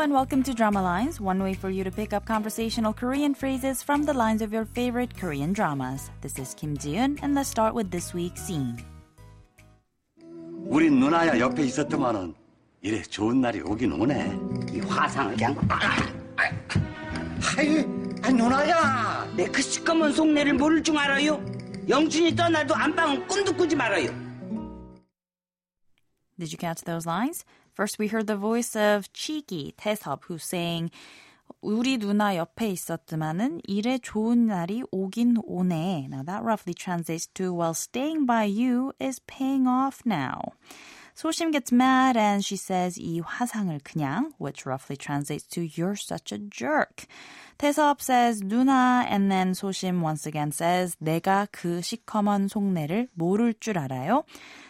And welcome to Drama Lines, one way for you to pick up conversational Korean phrases from the lines of your favorite Korean dramas. This is Kim Jiun, and let's start with this week's scene. 우리 누나야 옆에 있었더만은 이래 좋은 날이 오긴 오네. 이 화상을 그냥 아, 아, 하이, 아, 누나야. 내그 시커먼 속내를 모를 줄 알아요. 영춘이 떠나도 안방은 꿈도 꾸지 말아요. Did you catch those lines? First, we heard the voice of Cheeky, 태섭, who's saying, 우리 누나 옆에 있었지만은 일에 좋은 날이 오긴 오네. Now that roughly translates to, well, staying by you is paying off now. 소심 gets mad and she says 이 화상을 그냥, which roughly translates to you're such a jerk. 태섭 says 누나 and then 소심 once again says 내가 그 시커먼 속내를 모를 줄 알아요.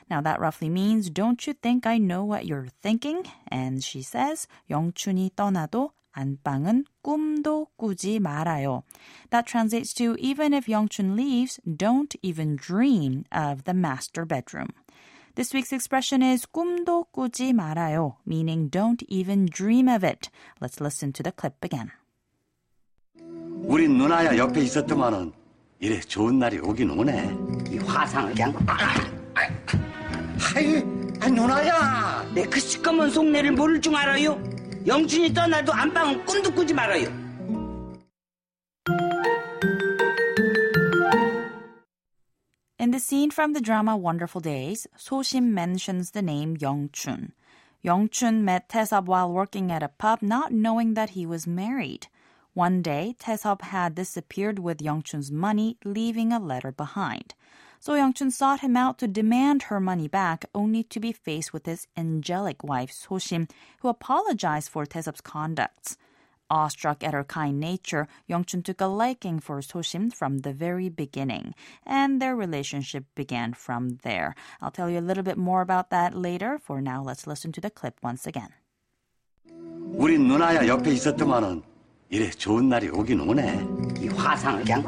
Now that roughly means don't you think I know what you're thinking? And she says 영춘이 떠나도 안방은 꿈도 꾸지 말아요. That translates to even if Yongchun leaves, don't even dream of the master bedroom. This week's expression is 꿈도 꾸지 말아요, meaning don't even dream of it. Let's listen to the clip again. 우리 누나야 옆에 있었더만은 이래 좋은 날이 오긴 오네. 이 화상을 그냥 하이, 아 누나야. 내 그 시꺼먼 속내를 모를 줄 알아요? 영준이 떠나도 안방은 꿈도 꾸지 말아요. In the scene from the drama Wonderful Days, Soshim mentions the name Yongchun. Yongchun met Taesop while working at a pub, not knowing that he was married. One day, Taesop had disappeared with Yongchun's money, leaving a letter behind. So Yongchun sought him out to demand her money back, only to be faced with his angelic wife Soshim, who apologized for Taesop's conduct. Awestruck at her kind nature, Yongchun took a liking for Soshim from the very beginning, and their relationship began from there. I'll tell you a little bit more about that later. For now, let's listen to the clip once again. 우리 누나야 옆에 있었더만은 이래 좋은 날이 오긴 오네. 이 화상을 그냥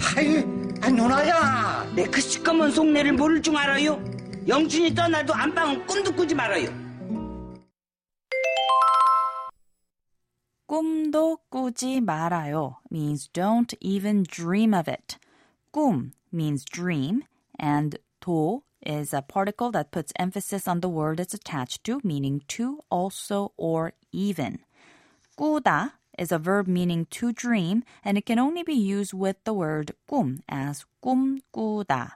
하이, 아 누나야. 내 그 시꺼먼 속내를 모를 줄 알아요? 영준이 떠나도 안방은 꿈도 꾸지 말아요. 꿈도 꾸지 말아요 means don't even dream of it. 꿈 means dream, and 도 is a particle that puts emphasis on the word it's attached to, meaning to, also, or even. 꾸다 is a verb meaning to dream, and it can only be used with the word 꿈 as 꿈꾸다.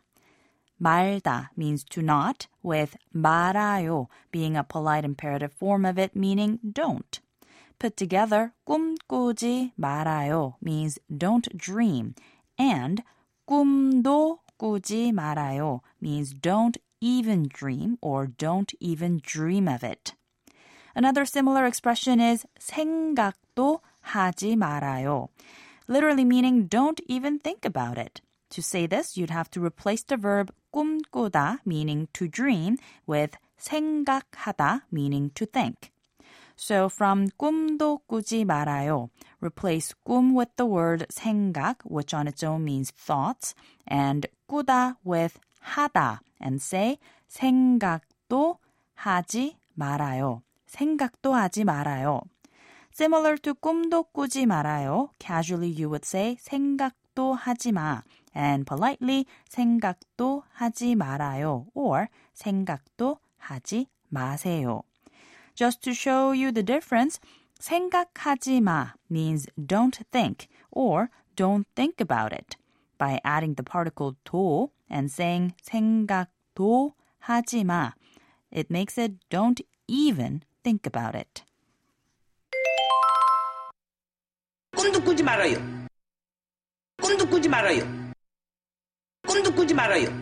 말다 means to not, with 말아요 being a polite imperative form of it, meaning don't. Put together, 꿈꾸지 말아요 means don't dream, and 꿈도 꾸지 말아요 means don't even dream or don't even dream of it. Another similar expression is 생각도 하지 말아요, literally meaning don't even think about it. To say this, you'd have to replace the verb 꿈꾸다, meaning to dream, with 생각하다, meaning to think. So from 꿈도 꾸지 말아요, replace 꿈 with the word 생각, which on its own means thoughts, and 꾸다 with 하다, and say 생각도 하지 말아요. 생각도 하지 말아요. Similar to 꿈도 꾸지 말아요, casually you would say 생각도 하지 마, and politely 생각도 하지 말아요, or 생각도 하지 마세요. Just to show you the difference, 생각하지 마 means don't think or don't think about it. By adding the particle 도 and saying 생각도 하지 마, it makes it don't even think about it. 꿈도 꾸지 말아요. 꿈도 꾸지 말아요. 꿈도 꾸지 말아요.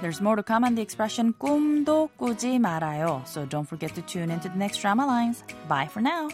There's more to come on the expression 꿈도 꾸지 말아요. So don't forget to tune into the next drama lines. Bye for now.